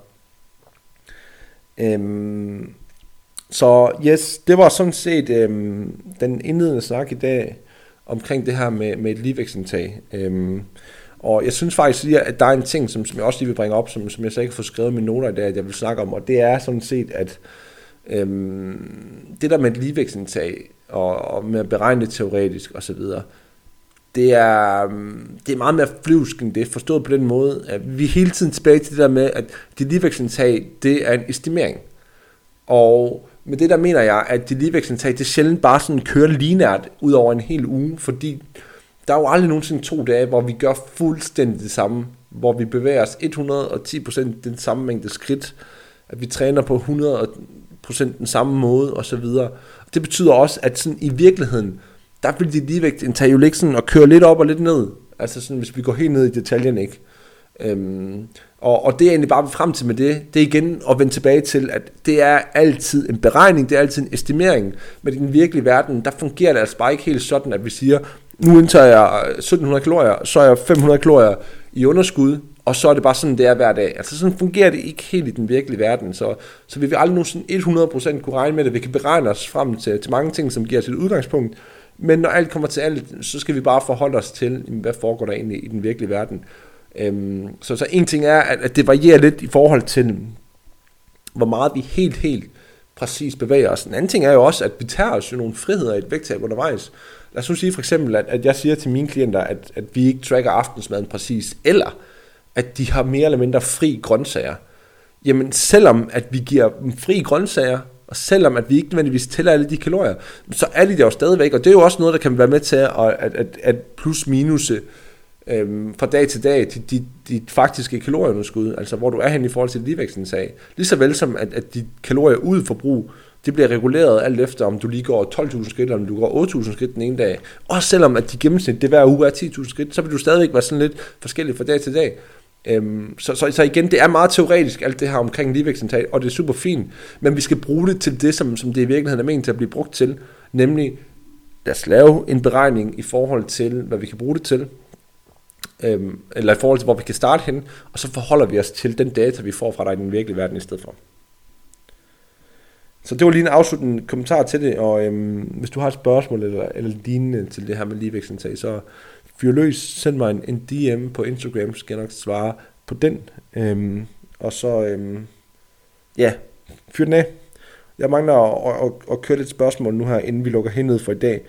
Øhm, så yes, det var sådan set øhm, den indledende snak i dag, omkring det her med, med et ligevægtsindtag. Øhm, og jeg synes faktisk lige, at der er en ting, som, som jeg også lige vil bringe op, som, som jeg så ikke har fået skrevet i mine noter i dag, at jeg vil snakke om, og det er sådan set, at øhm, det der med et ligevægtsindtag, og, og med at beregne det teoretisk osv., det er, øhm, det er meget mere flyvsk end det, forstået på den måde, at vi er hele tiden tilbage til det der med, at det ligevægtsindtag, det er en estimering. Og med det der mener jeg, at det ligevægtsindtag, det sjældent bare sådan kører linært ud over en hel uge, fordi der er jo aldrig nogensinde to dage, hvor vi gør fuldstændig det samme, hvor vi bevæger os 110% den samme mængde skridt, at vi træner på 100% den samme måde videre. Det betyder også, at sådan i virkeligheden, der vil de ligevægtsindtag jo ligge og køre lidt op og lidt ned. Altså sådan, hvis vi går helt ned i detaljen, ikke? Øhm, og, og det er egentlig bare frem til med det, det er igen at vende tilbage til, at det er altid en beregning, det er altid en estimering, men i den virkelige verden, der fungerer det altså bare ikke helt sådan, at vi siger, nu indtager jeg øh, 1700 kalorier, så er jeg 500 kalorier i underskud, og så er det bare sådan, det er hver dag. Altså sådan fungerer det ikke helt i den virkelige verden, så, så vi vil aldrig nogensinde sådan 100% kunne regne med det. Vi kan beregne os frem til, til mange ting, som giver os et udgangspunkt, men når alt kommer til alt, så skal vi bare forholde os til, hvad foregår der egentlig i den virkelige verden. Øhm, så, så en ting er, at, at det varierer lidt i forhold til, hvor meget vi helt, helt præcis bevæger os. En anden ting er jo også, at vi tager os jo nogle friheder i et vægttab undervejs. Lad os nu sige for eksempel, at, at jeg siger til mine klienter, at, at vi ikke tracker aftensmaden præcis, eller at de har mere eller mindre fri grøntsager. Jamen selvom at vi giver dem fri grøntsager, og selvom at vi ikke nødvendigvis tæller alle de kalorier, så er de der jo stadigvæk, og det er jo også noget, der kan være med til at, at, at, at plus minus øhm, fra dag til dag dit, dit, dit faktiske kalorieunderskud, altså hvor du er hen i forhold til ligevægtsindtag. Lige så vel som at, at dit kalorier ud forbrug, det bliver reguleret alt efter, om du lige går 12.000 skridt, eller om du går 8.000 skridt den ene dag. Og selvom at de gennemsnit, det hver uge er 10.000 skridt, så vil du stadigvæk være sådan lidt forskellig fra dag til dag. Øhm, så, så, så igen, det er meget teoretisk, alt det her omkring ligevægtsindtag, og det er super fint, men vi skal bruge det til det, som, som det i virkeligheden er ment til at blive brugt til, nemlig lad os lave en beregning i forhold til, hvad vi kan bruge det til, øhm, eller i forhold til, hvor vi kan starte hen, og så forholder vi os til den data, vi får fra dig i den virkelige verden i stedet for. Så det var lige en afsluttende kommentar til det, og øhm, hvis du har et spørgsmål eller, eller lignende til det her med ligevægtsindtag, så fyr løs, send mig en, en DM på Instagram, så skal jeg nok svare på den. Øhm, og så, øhm, ja, fyr den af. Jeg mangler at, at, at køre lidt spørgsmål nu her, inden vi lukker hen for i dag.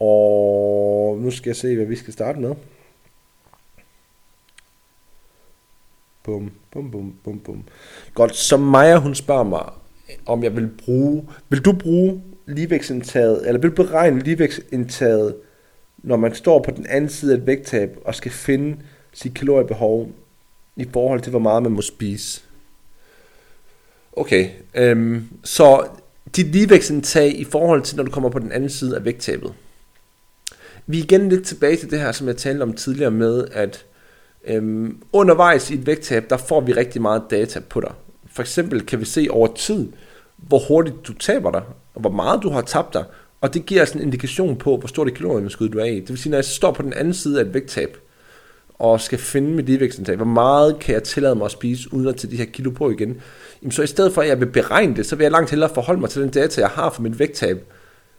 Og nu skal jeg se, hvad vi skal starte med. Bum, bum, bum, bum, bum. Godt, så Maja, hun spørger mig, om jeg vil bruge, vil du bruge ligevægtsindtaget, eller vil du beregne ligevægtsindtaget, når man står på den anden side af et vægttab, og skal finde sit kaloriebehov i forhold til, hvor meget man må spise? Okay, øhm, så dit ligevægtsindtag i forhold til, når du kommer på den anden side af vægttabet. Vi er igen lidt tilbage til det her, som jeg talte om tidligere med, at øhm, undervejs i et vægttab, der får vi rigtig meget data på dig. For eksempel kan vi se over tid, hvor hurtigt du taber dig, og hvor meget du har tabt dig, og det giver sådan en indikation på, hvor stort et kalorieunderskud du er i. Det vil sige, når jeg står på den anden side af et vægttab, og skal finde mit ligevægtsindtag, hvor meget kan jeg tillade mig at spise, uden at tage de her kilo på igen, jamen så i stedet for, at jeg vil beregne det, så vil jeg langt hellere forholde mig til den data, jeg har for mit vægttab.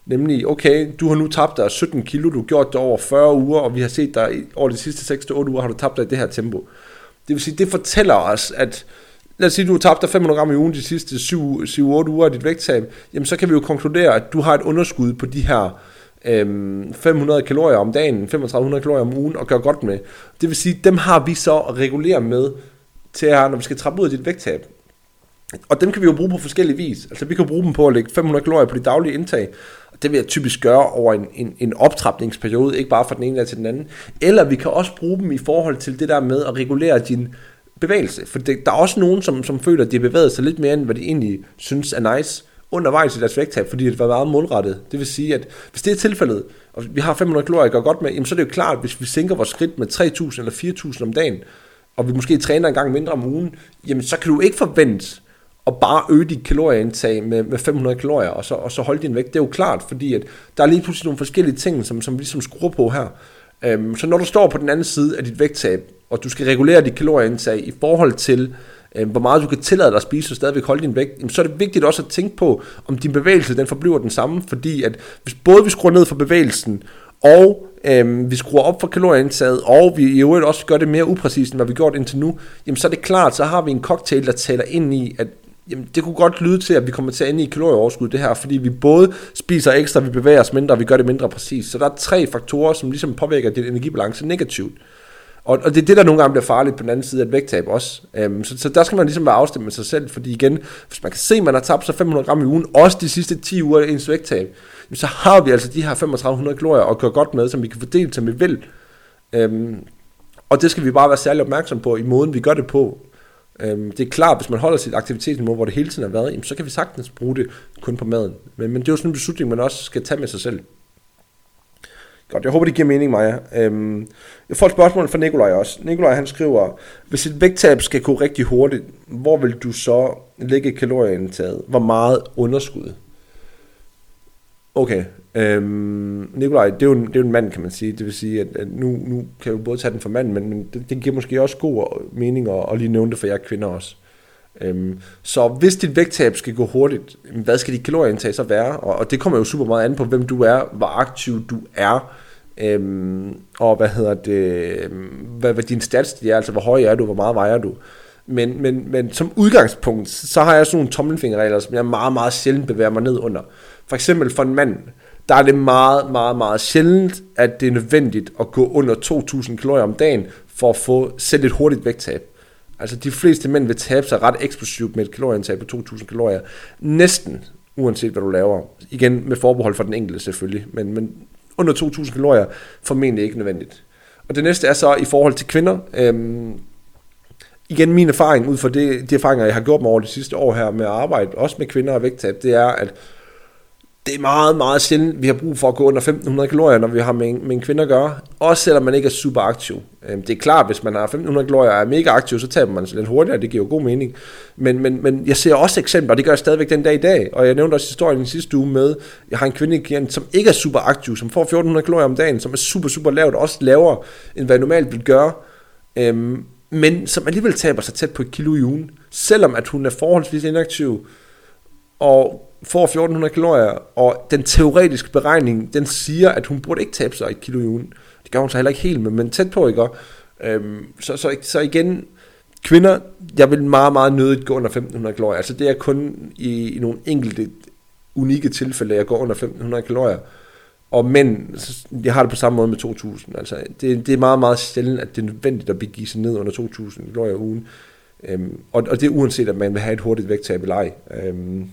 Nemlig, okay, du har nu tabt dig 17 kilo, du har gjort det over 40 uger, og vi har set dig over de sidste 6-8 uger, har du tabt dig i det her tempo. Det vil sige, det fortæller os, at lad os sige, at du har tabt dig 500 gram i ugen de sidste 7-8 uger af dit vægttab, jamen så kan vi jo konkludere, at du har et underskud på de her øhm, 500 kalorier om dagen, 3500 kalorier om ugen, og gør godt med. Det vil sige, dem har vi så at regulere med, til at, når vi skal trappe ud af dit vægttab. Og dem kan vi jo bruge på forskellige vis. Altså vi kan bruge dem på at lægge 500 kalorier på dit daglige indtag, og det vil jeg typisk gøre over en, en, en optrapningsperiode, ikke bare fra den ene dag til den anden. Eller vi kan også bruge dem i forhold til det der med at regulere din bevægelse. For det, der er også nogen, som, som føler, at de har bevæget sig lidt mere, end hvad de egentlig synes er nice undervejs i deres vægttab, fordi det var meget målrettet. Det vil sige, at hvis det er tilfældet, og vi har 500 kalorier, går godt med, jamen så er det jo klart, at hvis vi sænker vores skridt med 3.000 eller 4.000 om dagen, og vi måske træner en gang mindre om ugen, jamen så kan du ikke forvente at bare øge dit kalorieindtag med, med 500 kalorier, og så, og så holde din vægt. Det er jo klart, fordi at der er lige pludselig nogle forskellige ting, som, som vi ligesom skruer på her. Øhm, så når du står på den anden side af dit vægttab, og du skal regulere dit kalorieindtag i forhold til, øhm, hvor meget du kan tillade dig at spise, og stadigvæk holde din vægt, så er det vigtigt også at tænke på, om din bevægelse den forbliver den samme, fordi at hvis både vi skruer ned for bevægelsen, og øhm, vi skruer op for kalorieindtaget, og vi i øvrigt også gør det mere upræcist, end hvad vi gjort indtil nu, jamen så er det klart, så har vi en cocktail, der taler ind i, at Jamen, det kunne godt lyde til, at vi kommer til at ende i kalorieoverskud, det her, fordi vi både spiser ekstra, vi bevæger os mindre, og vi gør det mindre præcist. Så der er tre faktorer, som ligesom påvirker din energibalance negativt. Og, og det er det, der nogle gange bliver farligt på den anden side af et vægttab også. Øhm, så, så der skal man ligesom være afstemt med sig selv, fordi igen, hvis man kan se, at man har tabt sig 500 gram i ugen, også de sidste 10 uger af ens vægttab, så har vi altså de her 3500 kalorier at køre godt med, som vi kan fordele, som vi vil. Øhm, og det skal vi bare være særlig opmærksom på i måden, vi gør det på. Øhm, det er klart, hvis man holder sit aktivitetsniveau, hvor det hele tiden har været, jamen, så kan vi sagtens bruge det kun på maden. Men, men det er jo sådan en beslutning, man også skal tage med sig selv. Godt, jeg håber, det giver mening, Maja. Øhm, jeg får et spørgsmål fra Nikolaj også. Nikolaj han skriver, hvis et vægttab skal gå rigtig hurtigt, hvor vil du så lægge kalorieindtaget? Hvor meget underskud? Okay, Øhm, Nikolaj, det er, jo en, det er jo en mand, kan man sige. Det vil sige, at, at nu, nu kan vi både tage den for mand, men, men det, det giver måske også god mening at, at lige nævne det for jer kvinder også. Øhm, så hvis dit vægttab skal gå hurtigt, hvad skal dit kalorieindtag så være? Og, og det kommer jo super meget an på, hvem du er, hvor aktiv du er, øhm, og hvad hedder det, øhm, hvad, hvad din stats er, altså hvor høj er du, hvor meget vejer du. Men, men, men som udgangspunkt, så har jeg sådan nogle tommelfingerregler, som jeg meget, meget sjældent bevæger mig ned under. For eksempel for en mand, der er det meget, meget, meget sjældent, at det er nødvendigt at gå under 2.000 kalorier om dagen, for at få selv et hurtigt vægttab. Altså de fleste mænd vil tabe sig ret eksplosivt med et kalorieindtag på 2.000 kalorier. Næsten, uanset hvad du laver. Igen med forbehold for den enkelte selvfølgelig, men, men under 2.000 kalorier formentlig ikke nødvendigt. Og det næste er så i forhold til kvinder. Øhm, igen min erfaring ud fra det, de erfaringer, jeg har gjort mig over de sidste år her med at arbejde, også med kvinder og vægttab, det er, at det er meget, meget sjældent, vi har brug for at gå under 1500 kalorier, når vi har med en, med en kvinde at gøre. Også selvom man ikke er super aktiv. Øhm, det er klart, hvis man har 1500 kalorier og er mega aktiv, så taber man sig lidt hurtigere, det giver jo god mening. Men, men, men jeg ser også eksempler, og det gør jeg stadigvæk den dag i dag. Og jeg nævnte også historien i sidste uge med, jeg har en kvinde, som ikke er super aktiv, som får 1400 kalorier om dagen, som er super, super lavt, også lavere, end hvad jeg normalt ville gøre. Øhm, men som alligevel taber sig tæt på et kilo i ugen, selvom at hun er forholdsvis inaktiv, og får 1400 kalorier, og den teoretiske beregning, den siger, at hun burde ikke tabe sig et kilo i ugen. Det gør hun så heller ikke helt, men, men tæt på, ikke? Øhm, så, så, så igen, kvinder, jeg vil meget, meget nødigt gå under 1500 kalorier. Altså det er kun i, i nogle enkelte unikke tilfælde, jeg går under 1500 kalorier. og mænd, jeg har det på samme måde med 2000. Altså, det, det er meget, meget sjældent, at det er nødvendigt at begive sig ned under 2000 kalorier ugen. Øhm, og, og det er uanset, at man vil have et hurtigt vægttab eller ej. Øhm,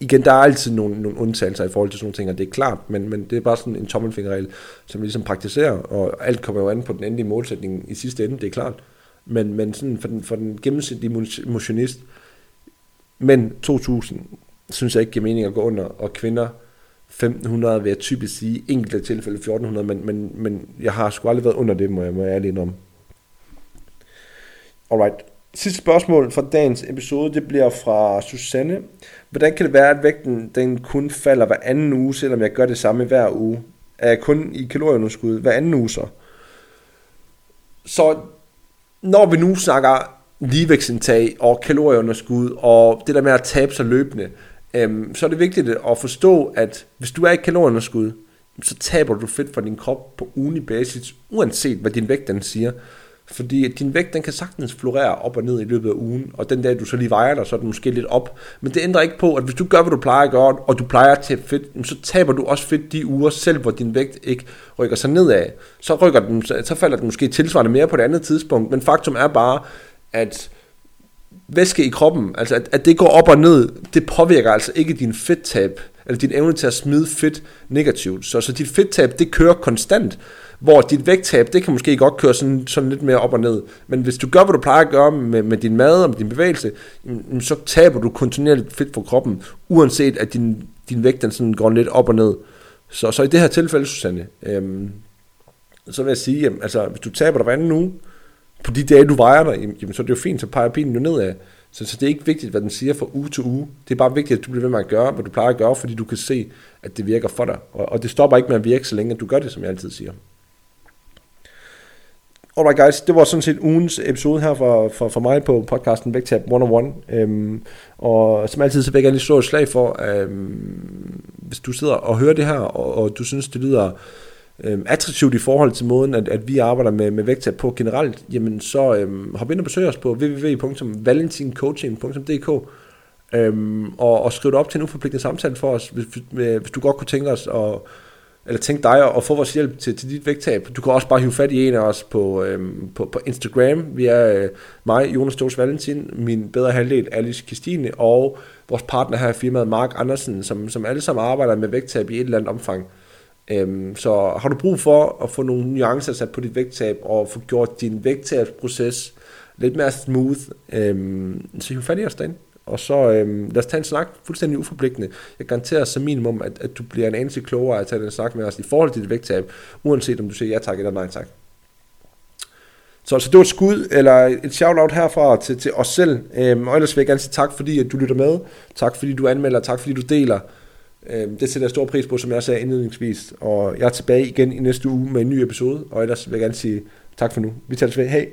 igen, der er altid nogle, nogle undtagelser i forhold til sådan nogle ting, og det er klart, men, men det er bare sådan en tommelfingerregel, som vi ligesom praktiserer, og alt kommer jo an på den endelige målsætning i sidste ende, det er klart. Men, men sådan for den, for den gennemsnitlige motionist, men 2000, synes jeg ikke giver mening at gå under, og kvinder 1500 vil jeg typisk sige, enkelte tilfælde 1400, men, men, men jeg har sgu aldrig været under det, må jeg, må jeg ærlig om. Alright. Sidste spørgsmål fra dagens episode, det bliver fra Susanne. Hvordan kan det være, at vægten den kun falder hver anden uge, selvom jeg gør det samme hver uge? Er jeg kun i kalorieunderskud hver anden uge så? Så når vi nu snakker ligevægtsindtag og kalorieunderskud og det der med at tabe sig løbende, øhm, så er det vigtigt at forstå, at hvis du er i kalorieunderskud, så taber du fedt fra din krop på ugenlig basis, uanset hvad din vægt den siger. Fordi din vægt, den kan sagtens florere op og ned i løbet af ugen, og den dag, du så lige vejer dig, så er den måske lidt op. Men det ændrer ikke på, at hvis du gør, hvad du plejer at gøre, og du plejer at tabe fedt, så taber du også fedt de uger, selv hvor din vægt ikke rykker sig nedad. Så, rykker den, så falder den måske tilsvarende mere på et andet tidspunkt. Men faktum er bare, at væske i kroppen, altså at, at det går op og ned, det påvirker altså ikke din fedttab, eller din evne til at smide fedt negativt. Så, så dit fedttab, det kører konstant, hvor dit vægttab, det kan måske godt køre sådan, sådan lidt mere op og ned. Men hvis du gør, hvad du plejer at gøre med, med din mad og med din bevægelse, så taber du kontinuerligt fedt fra kroppen, uanset at din, din vægt den sådan går lidt op og ned. Så, så i det her tilfælde, Susanne, øhm, så vil jeg sige, jamen, altså, hvis du taber dig hver anden uge, på de dage, du vejer dig, jamen, så er det jo fint, så peger pilen jo nedad. Så, så det er ikke vigtigt, hvad den siger fra uge til uge. Det er bare vigtigt, at du bliver ved med at gøre, hvad du plejer at gøre, fordi du kan se, at det virker for dig. Og, og det stopper ikke med at virke, så længe du gør det, som jeg altid siger. Alright guys, det var sådan set ugens episode her for, for, for mig på podcasten Vægtab 101. Øhm, og som altid, så vil jeg gerne lige slå et slag for, øhm, hvis du sidder og hører det her, og, og du synes, det lyder øhm, attraktivt i forhold til måden, at, at vi arbejder med, med vægtab på generelt, jamen så øhm, hop ind og besøg os på www.valentincoaching.dk øhm, og, og skriv dig op til en uforpligtende samtale for os, hvis, hvis du godt kunne tænke os at eller tænk dig at få vores hjælp til, til dit vægttab. Du kan også bare hive fat i en af os på, øhm, på, på Instagram. Vi er øh, mig, Jonas Stås Valentin, min bedre halvdel Alice Christine, og vores partner her i firmaet, Mark Andersen, som, som alle sammen arbejder med vægttab i et eller andet omfang. Øhm, så har du brug for at få nogle nuancer sat på dit vægttab, og få gjort din vægttabsproces lidt mere smooth, øhm, så hive fat i os derinde og så øhm, lad os tage en snak fuldstændig uforpligtende. Jeg garanterer som minimum, at, at du bliver en anelse klogere at tage den snak med os i forhold til dit vægttab, uanset om du siger ja tak eller nej tak. Så altså, det var et skud, eller et shout-out herfra til, til os selv. Øhm, og ellers vil jeg gerne sige tak, fordi at du lytter med. Tak, fordi du anmelder. Tak, fordi du deler. Øhm, det sætter jeg stor pris på, som jeg sagde indledningsvis. Og jeg er tilbage igen i næste uge med en ny episode. Og ellers vil jeg gerne sige tak for nu. Vi tager det Hej.